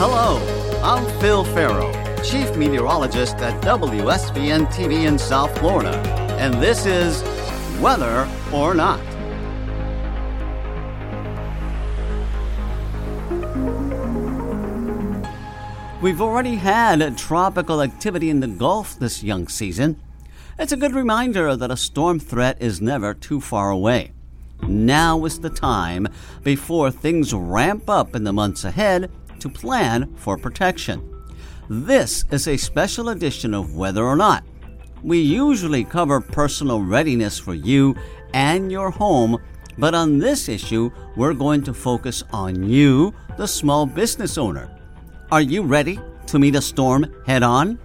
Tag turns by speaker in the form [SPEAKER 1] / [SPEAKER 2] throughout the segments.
[SPEAKER 1] Hello, I'm Phil Ferro, Chief Meteorologist at WSVN TV in South Florida, and this is Weather or Not. We've already had tropical activity in the Gulf this young season. It's a good reminder that a storm threat is never too far away. Now is the time before things ramp up in the months ahead to plan for protection. This is a special edition of Weather or Not. We usually cover personal readiness for you and your home, but on this issue, we're going to focus on you, the small business owner. Are you ready to meet a storm head on?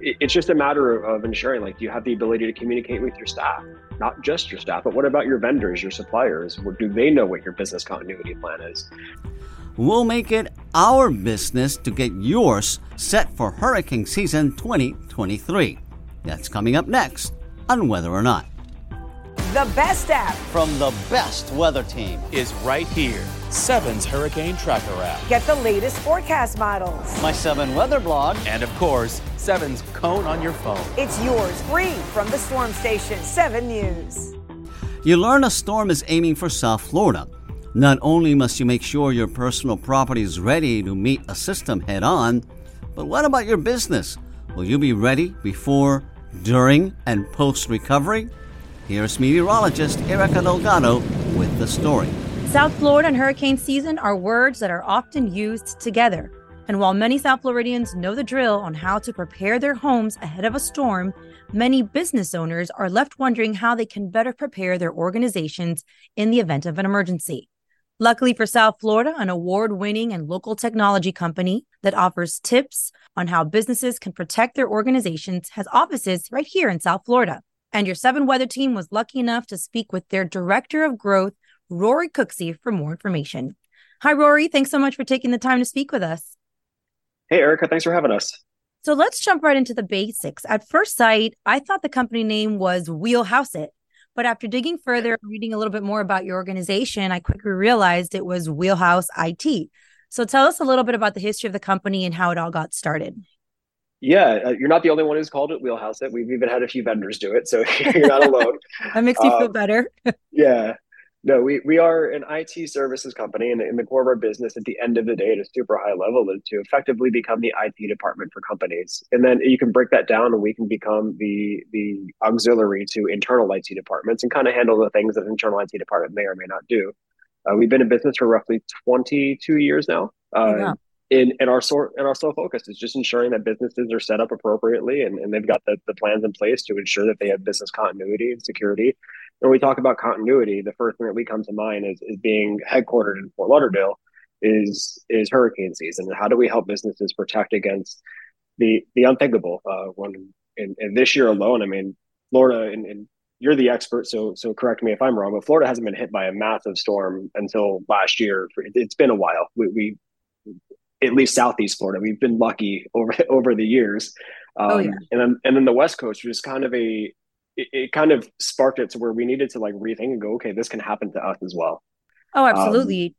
[SPEAKER 2] It's just a matter of ensuring, like, you have the ability to communicate with your staff? Not just your staff, but what about your vendors, your suppliers? Do they know what your business continuity plan is?
[SPEAKER 1] We'll make it our business to get yours set for hurricane season 2023. That's coming up next on Weather or Not.
[SPEAKER 3] The best app
[SPEAKER 1] from the best weather team
[SPEAKER 4] is right here. Seven's Hurricane Tracker app.
[SPEAKER 3] Get the latest forecast models.
[SPEAKER 1] My Seven Weather blog.
[SPEAKER 4] And of course, Seven's Cone on your phone.
[SPEAKER 3] It's yours free from the storm station, 7 News.
[SPEAKER 1] You learn a storm is aiming for South Florida. Not only must you make sure your personal property is ready to meet a system head on, but what about your business? Will you be ready before, during, and post recovery? Here's meteorologist Erica Delgado with the story.
[SPEAKER 5] South Florida and hurricane season are words that are often used together. And while many South Floridians know the drill on how to prepare their homes ahead of a storm, many business owners are left wondering how they can better prepare their organizations in the event of an emergency. Luckily for South Florida, an award winning and local technology company that offers tips on how businesses can protect their organizations has offices right here in South Florida. And your seven weather team was lucky enough to speak with their director of growth, Rory Cooksey, for more information. Hi, Rory. Thanks so much for taking the time to speak with us.
[SPEAKER 2] Hey, Erica. Thanks for having us.
[SPEAKER 5] So let's jump right into the basics. At first sight, I thought the company name was Wheelhouse It. But after digging further, reading a little bit more about your organization, I quickly realized it was Wheelhouse IT. So tell us a little bit about the history of the company and how it all got started.
[SPEAKER 2] Yeah, uh, you're not the only one who's called it Wheelhouse It. We've even had a few vendors do it, so you're not alone.
[SPEAKER 5] that makes me um, feel better.
[SPEAKER 2] yeah. No, we, we are an IT services company, and in the core of our business, at the end of the day, at a super high level, is to effectively become the IT department for companies. And then you can break that down, and we can become the the auxiliary to internal IT departments and kind of handle the things that an internal IT department may or may not do. Uh, we've been in business for roughly 22 years now. Uh, yeah in, in our sort and our sole focus is just ensuring that businesses are set up appropriately and, and they've got the, the plans in place to ensure that they have business continuity and security. When we talk about continuity, the first thing that we come to mind is, is being headquartered in Fort Lauderdale is is hurricane season and how do we help businesses protect against the the unthinkable uh, when in, in this year alone i mean florida and, and you're the expert, so so correct me if I'm wrong. But Florida hasn't been hit by a massive storm until last year. It's been a while. We, we at least Southeast Florida. We've been lucky over over the years. Um, oh, yeah. And then and then the West Coast was kind of a it, it, kind of sparked it to where we needed to like rethink and go, okay, this can happen to us as well.
[SPEAKER 5] Oh, absolutely. Um,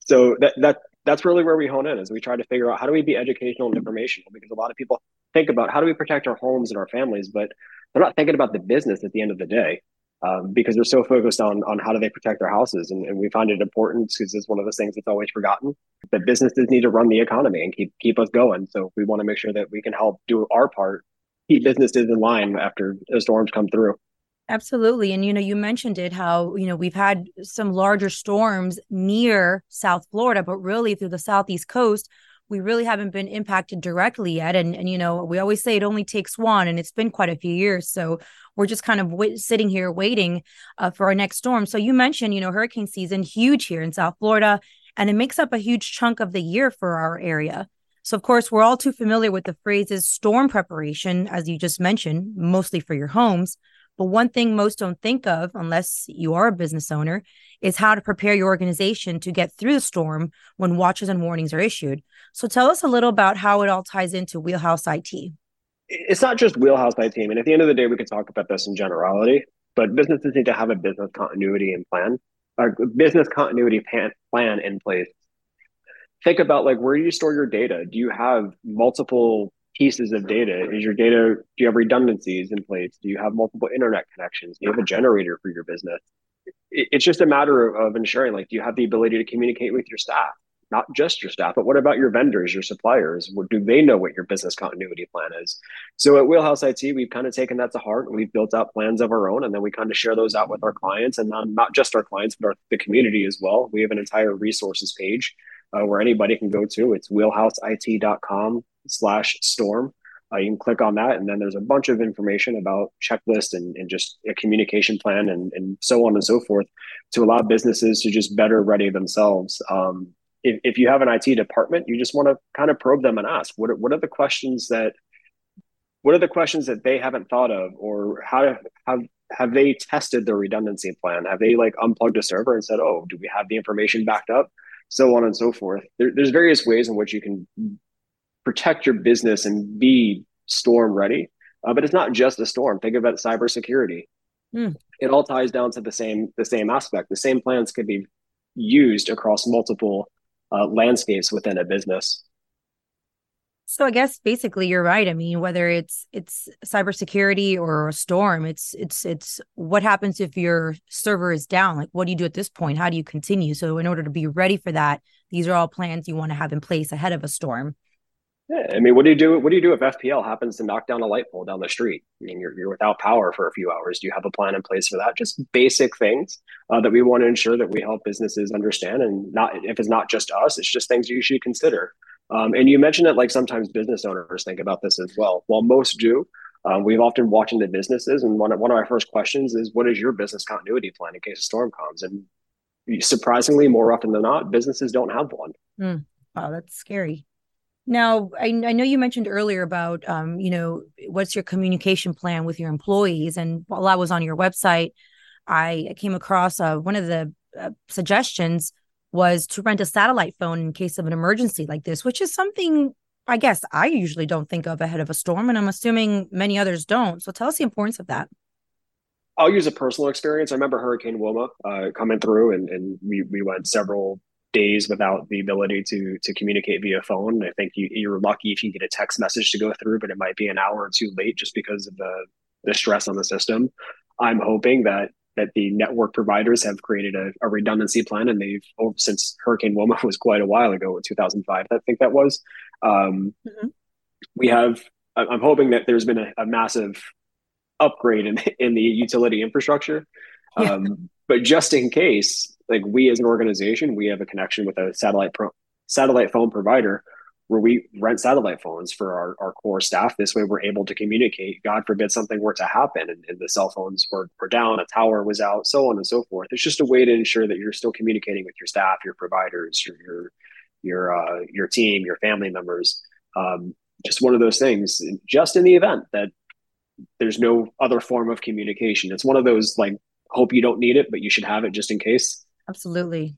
[SPEAKER 2] so that that that's really where we hone in as we try to figure out how do we be educational and informational because a lot of people think about how do we protect our homes and our families, but they're not thinking about the business at the end of the day um, because they're so focused on on how do they protect their houses, and, and we find it important because it's one of those things that's always forgotten. That businesses need to run the economy and keep keep us going. So we want to make sure that we can help do our part, keep businesses in line after storms come through.
[SPEAKER 5] Absolutely. And, you know, you mentioned it how, you know, we've had some larger storms near South Florida, but really through the Southeast coast, we really haven't been impacted directly yet. And, and, you know, we always say it only takes one, and it's been quite a few years. So we're just kind of w- sitting here waiting uh, for our next storm. So you mentioned, you know, hurricane season, huge here in South Florida, and it makes up a huge chunk of the year for our area. So, of course, we're all too familiar with the phrases storm preparation, as you just mentioned, mostly for your homes. But one thing most don't think of, unless you are a business owner, is how to prepare your organization to get through the storm when watches and warnings are issued. So tell us a little about how it all ties into Wheelhouse IT.
[SPEAKER 2] It's not just Wheelhouse IT. I mean, at the end of the day, we could talk about this in generality, but businesses need to have a business continuity and plan, a business continuity plan in place think about like where do you store your data? Do you have multiple pieces of data? Is your data, do you have redundancies in place? Do you have multiple internet connections? Do you have a generator for your business? It's just a matter of ensuring like, do you have the ability to communicate with your staff? Not just your staff, but what about your vendors, your suppliers? Do they know what your business continuity plan is? So at Wheelhouse IT, we've kind of taken that to heart. We've built out plans of our own, and then we kind of share those out with our clients, and not just our clients, but our, the community as well. We have an entire resources page uh, where anybody can go to. It's wheelhouseit.com slash storm. Uh, you can click on that, and then there's a bunch of information about checklist and, and just a communication plan and, and so on and so forth to allow businesses to just better ready themselves. Um, if, if you have an IT department, you just want to kind of probe them and ask what are, what are the questions that what are the questions that they haven't thought of, or how have have they tested their redundancy plan? Have they like unplugged a server and said, "Oh, do we have the information backed up?" So on and so forth. There, there's various ways in which you can protect your business and be storm ready. Uh, but it's not just a storm. Think about cybersecurity. Mm. It all ties down to the same the same aspect. The same plans could be used across multiple uh, landscapes within a business.
[SPEAKER 5] So I guess basically you're right. I mean, whether it's it's cybersecurity or a storm, it's it's it's what happens if your server is down? Like what do you do at this point? How do you continue? So in order to be ready for that, these are all plans you want to have in place ahead of a storm.
[SPEAKER 2] Yeah, I mean, what do you do? What do you do if FPL happens to knock down a light pole down the street? I mean, you're, you're without power for a few hours. Do you have a plan in place for that? Just basic things uh, that we want to ensure that we help businesses understand, and not if it's not just us, it's just things you should consider. Um, and you mentioned that like sometimes business owners think about this as well. While most do, um, we've often walked into businesses, and one of, one of our first questions is, "What is your business continuity plan in case a storm comes?" And surprisingly, more often than not, businesses don't have one.
[SPEAKER 5] Mm. Wow, that's scary. Now, I, I, know you mentioned earlier about, um, you know, what's your communication plan with your employees? And while I was on your website, I came across uh, one of the uh, suggestions was to rent a satellite phone in case of an emergency like this, which is something I guess I usually don't think of ahead of a storm, and I'm assuming many others don't. So tell us the importance of that.
[SPEAKER 2] I'll use a personal experience. I remember Hurricane Wilma uh, coming through, and, and we, we went several days without the ability to to communicate via phone. I think you, you're lucky if you get a text message to go through, but it might be an hour or two late just because of the the stress on the system. I'm hoping that that the network providers have created a, a redundancy plan, and they've oh, since Hurricane Wilma was quite a while ago, in 2005, I think that was. Um, mm-hmm. We have. I'm hoping that there's been a, a massive upgrade in in the utility infrastructure. Yeah. Um, but just in case, like we as an organization, we have a connection with a satellite pro- satellite phone provider where we rent satellite phones for our, our core staff. This way we're able to communicate. God forbid something were to happen and, and the cell phones were, were down, a tower was out, so on and so forth. It's just a way to ensure that you're still communicating with your staff, your providers, your your your uh, your team, your family members. Um, just one of those things. Just in the event that there's no other form of communication, it's one of those like hope you don't need it, but you should have it just in case.
[SPEAKER 5] Absolutely.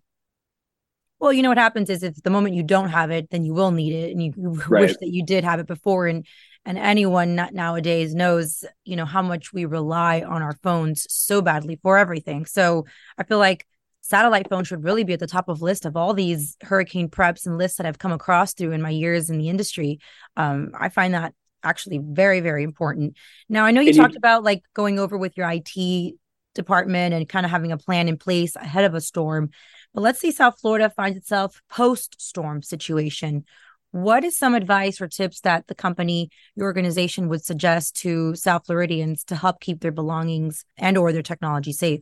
[SPEAKER 5] Well, you know what happens is if the moment you don't have it, then you will need it, and you right. wish that you did have it before. And and anyone nowadays knows, you know, how much we rely on our phones so badly for everything. So I feel like satellite phone should really be at the top of list of all these hurricane preps and lists that I've come across through in my years in the industry. Um, I find that actually very, very important. Now, I know you and talked you- about like going over with your IT department and kind of having a plan in place ahead of a storm. But let's see South Florida finds itself post storm situation. What is some advice or tips that the company, your organization would suggest to South Floridians to help keep their belongings and or their technology safe?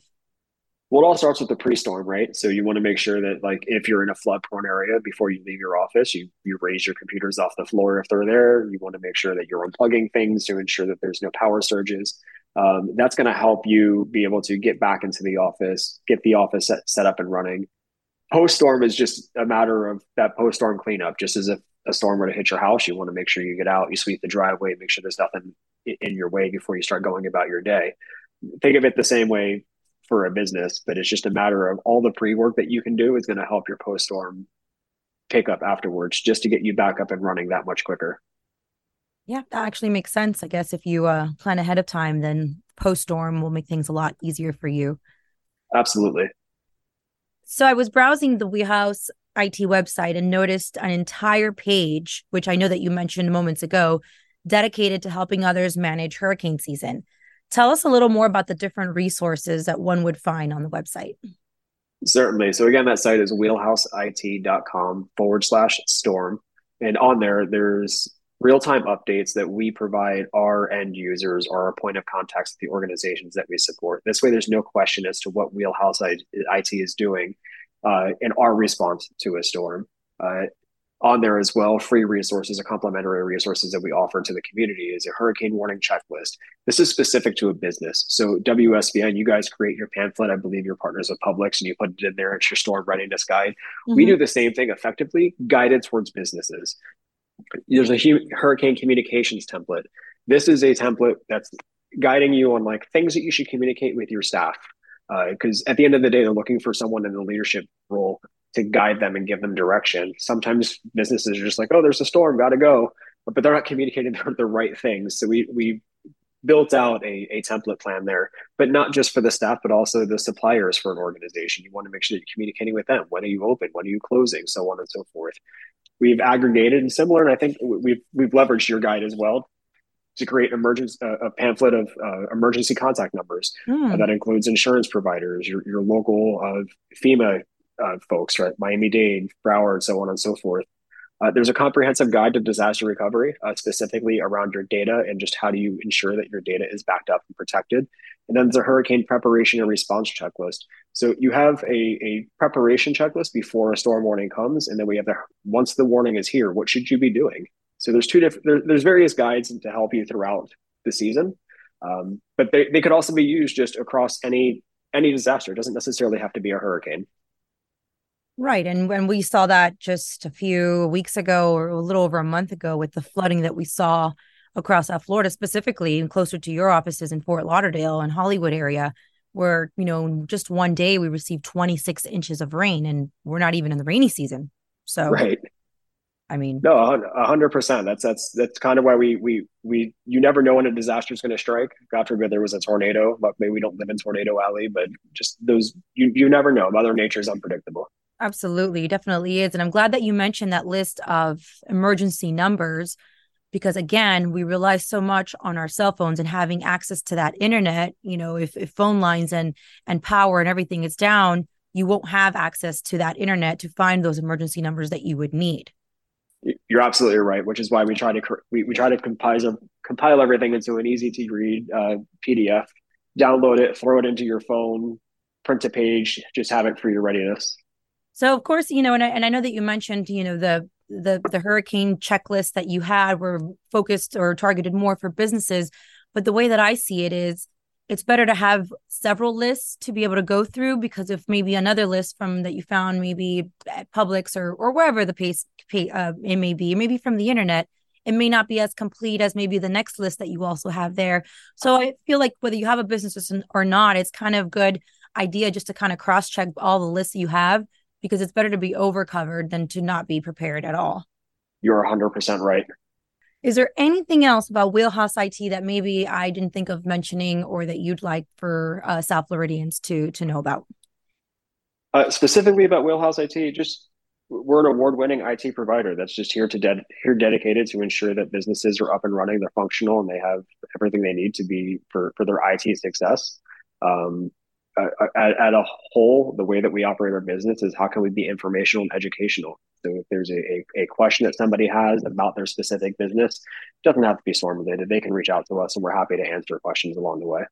[SPEAKER 2] Well, it all starts with the pre-storm, right? So you want to make sure that, like, if you're in a flood-prone area, before you leave your office, you you raise your computers off the floor if they're there. You want to make sure that you're unplugging things to ensure that there's no power surges um, that's going to help you be able to get back into the office, get the office set, set up and running. Post storm is just a matter of that post storm cleanup. Just as if a storm were to hit your house, you want to make sure you get out, you sweep the driveway, make sure there's nothing in your way before you start going about your day. Think of it the same way for a business, but it's just a matter of all the pre work that you can do is going to help your post storm pick up afterwards just to get you back up and running that much quicker.
[SPEAKER 5] Yeah, that actually makes sense. I guess if you uh, plan ahead of time, then post storm will make things a lot easier for you.
[SPEAKER 2] Absolutely.
[SPEAKER 5] So I was browsing the Wheelhouse IT website and noticed an entire page, which I know that you mentioned moments ago, dedicated to helping others manage hurricane season. Tell us a little more about the different resources that one would find on the website.
[SPEAKER 2] Certainly. So again, that site is wheelhouseit.com forward slash storm. And on there, there's real-time updates that we provide our end users or our point of contacts at the organizations that we support. This way, there's no question as to what Wheelhouse IT is doing uh, in our response to a storm. Uh, on there as well, free resources or complimentary resources that we offer to the community is a hurricane warning checklist. This is specific to a business. So WSVN, you guys create your pamphlet. I believe you're partners with Publix and you put it in there. It's your storm readiness guide. Mm-hmm. We do the same thing effectively, guided towards businesses. There's a hurricane communications template. This is a template that's guiding you on like things that you should communicate with your staff. Because uh, at the end of the day, they're looking for someone in the leadership role to guide them and give them direction. Sometimes businesses are just like, oh, there's a storm, got to go, but, but they're not communicating the right things. So we we built out a, a template plan there, but not just for the staff, but also the suppliers for an organization. You want to make sure that you're communicating with them. When are you open? When are you closing? So on and so forth. We've aggregated and similar, and I think we've we've leveraged your guide as well to create emergency uh, a pamphlet of uh, emergency contact numbers mm. uh, that includes insurance providers, your your local uh, FEMA uh, folks, right? Miami Dade, Broward, so on and so forth. Uh, there's a comprehensive guide to disaster recovery, uh, specifically around your data and just how do you ensure that your data is backed up and protected. And then there's a hurricane preparation and response checklist. So you have a, a preparation checklist before a storm warning comes, and then we have the once the warning is here, what should you be doing? So there's two different there, there's various guides to help you throughout the season, um, but they, they could also be used just across any any disaster. It doesn't necessarily have to be a hurricane.
[SPEAKER 5] Right. And when we saw that just a few weeks ago or a little over a month ago with the flooding that we saw across South Florida, specifically and closer to your offices in Fort Lauderdale and Hollywood area, where, you know, just one day we received 26 inches of rain and we're not even in the rainy season. So,
[SPEAKER 2] right.
[SPEAKER 5] I mean,
[SPEAKER 2] no, a hundred percent. That's that's that's kind of why we we we you never know when a disaster is going to strike. God forbid there was a tornado, but maybe we don't live in Tornado Alley. But just those, you you never know. Mother Nature is unpredictable.
[SPEAKER 5] Absolutely, definitely is. And I'm glad that you mentioned that list of emergency numbers because again, we rely so much on our cell phones and having access to that internet, you know, if, if phone lines and and power and everything is down, you won't have access to that internet to find those emergency numbers that you would need.
[SPEAKER 2] You're absolutely right, which is why we try to we, we try to compile compile everything into an easy to read uh, PDF, download it, throw it into your phone, print a page, just have it for your readiness.
[SPEAKER 5] So of course, you know, and I, and I know that you mentioned, you know, the the the hurricane checklist that you had were focused or targeted more for businesses, but the way that I see it is it's better to have several lists to be able to go through because if maybe another list from that you found maybe at Publix or or wherever the pace uh, it may be, maybe from the internet, it may not be as complete as maybe the next list that you also have there. So I feel like whether you have a business or not, it's kind of good idea just to kind of cross check all the lists you have because it's better to be over covered than to not be prepared at all.
[SPEAKER 2] You're 100% right.
[SPEAKER 5] Is there anything else about Wheelhouse IT that maybe I didn't think of mentioning or that you'd like for uh, South Floridians to to know about?
[SPEAKER 2] Uh, specifically about Wheelhouse IT, just we're an award-winning IT provider that's just here to de- here dedicated to ensure that businesses are up and running, they're functional, and they have everything they need to be for for their IT success. Um, Uh, uh, at, at, a whole, the way that we operate our business is how can we be informational and educational? So if there's a, a, a question that somebody has about their specific business, it doesn't have to be storm related. They can reach out to us and we're happy to answer questions along the way.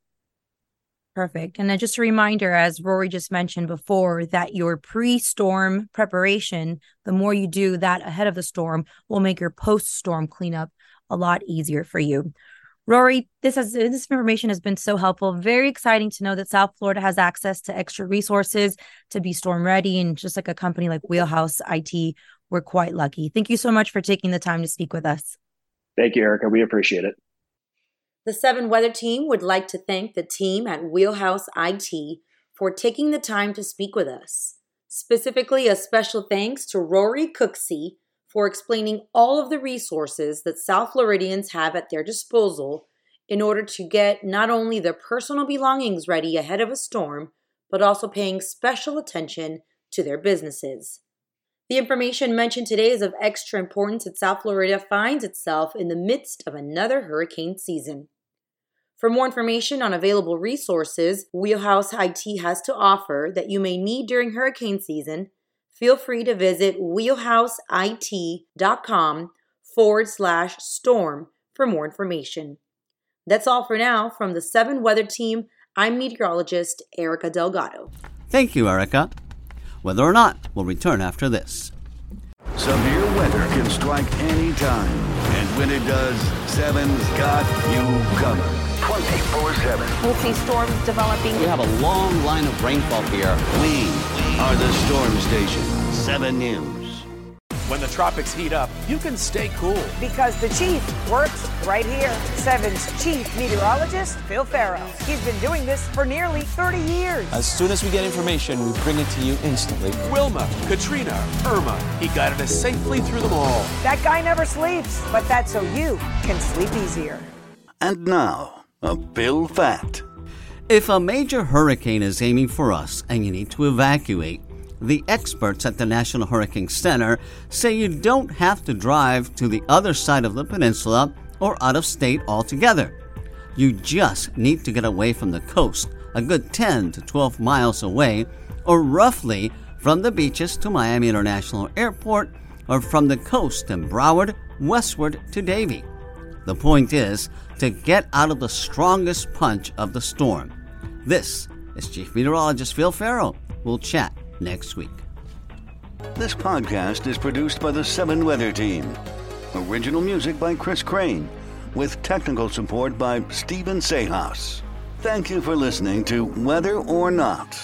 [SPEAKER 5] Perfect. And then just a reminder, as Rory just mentioned before, that your pre storm preparation, the more you do that ahead of the storm, will make your post storm cleanup a lot easier for you. Rory, this has this information has been so helpful. Very exciting to know that South Florida has access to extra resources to be storm ready, and just like a company like Wheelhouse IT, we're quite lucky. Thank you so much for taking the time to speak with us.
[SPEAKER 2] Thank you, Erica. We appreciate it.
[SPEAKER 5] The Seven Weather Team would like to thank the team at Wheelhouse IT for taking the time to speak with us. Specifically, a special thanks to Rory Cooksey for explaining all of the resources that South Floridians have at their disposal in order to get not only their personal belongings ready ahead of a storm, but also paying special attention to their businesses. The information mentioned today is of extra importance as South Florida finds itself in the midst of another hurricane season. For more information on available resources Wheelhouse IT has to offer that you may need during hurricane season, feel free to visit wheelhouseit.com forward slash storm for more information. That's all for now from the 7 Weather Team. I'm meteorologist Erica Delgado.
[SPEAKER 1] Thank you, Erica. Whether or not, we'll return after this.
[SPEAKER 6] Severe weather can strike any time, And when it does, Seven's got you covered. 24 7.
[SPEAKER 3] We'll see storms developing.
[SPEAKER 1] We have a long line of rainfall here.
[SPEAKER 6] We are the Storm Station. 7 News.
[SPEAKER 4] When the tropics heat up, you can stay cool.
[SPEAKER 3] Because the chief works right here. Seven's chief meteorologist, Phil Ferro. He's been doing this for nearly 30 years.
[SPEAKER 7] As soon as we get information, we bring it to you instantly.
[SPEAKER 4] Wilma, Katrina, Irma, he guided us safely through them all.
[SPEAKER 3] That guy never sleeps, but that's so you can sleep easier.
[SPEAKER 6] And now, a Bill Fact.
[SPEAKER 1] If a major hurricane is aiming for us and you need to evacuate, the experts at the National Hurricane Center say you don't have to drive to the other side of the peninsula or out of state altogether. You just need to get away from the coast, a good 10 to 12 miles away, or roughly from the beaches to Miami International Airport, or from the coast in Broward westward to Davie. The point is to get out of the strongest punch of the storm. This is Chief Meteorologist Phil Ferro. We'll chat next week.
[SPEAKER 6] This podcast is produced by the 7 Weather Team. Original music by Chris Crane, with technical support by Stephen Sejas. Thank you for listening to Weather or Not.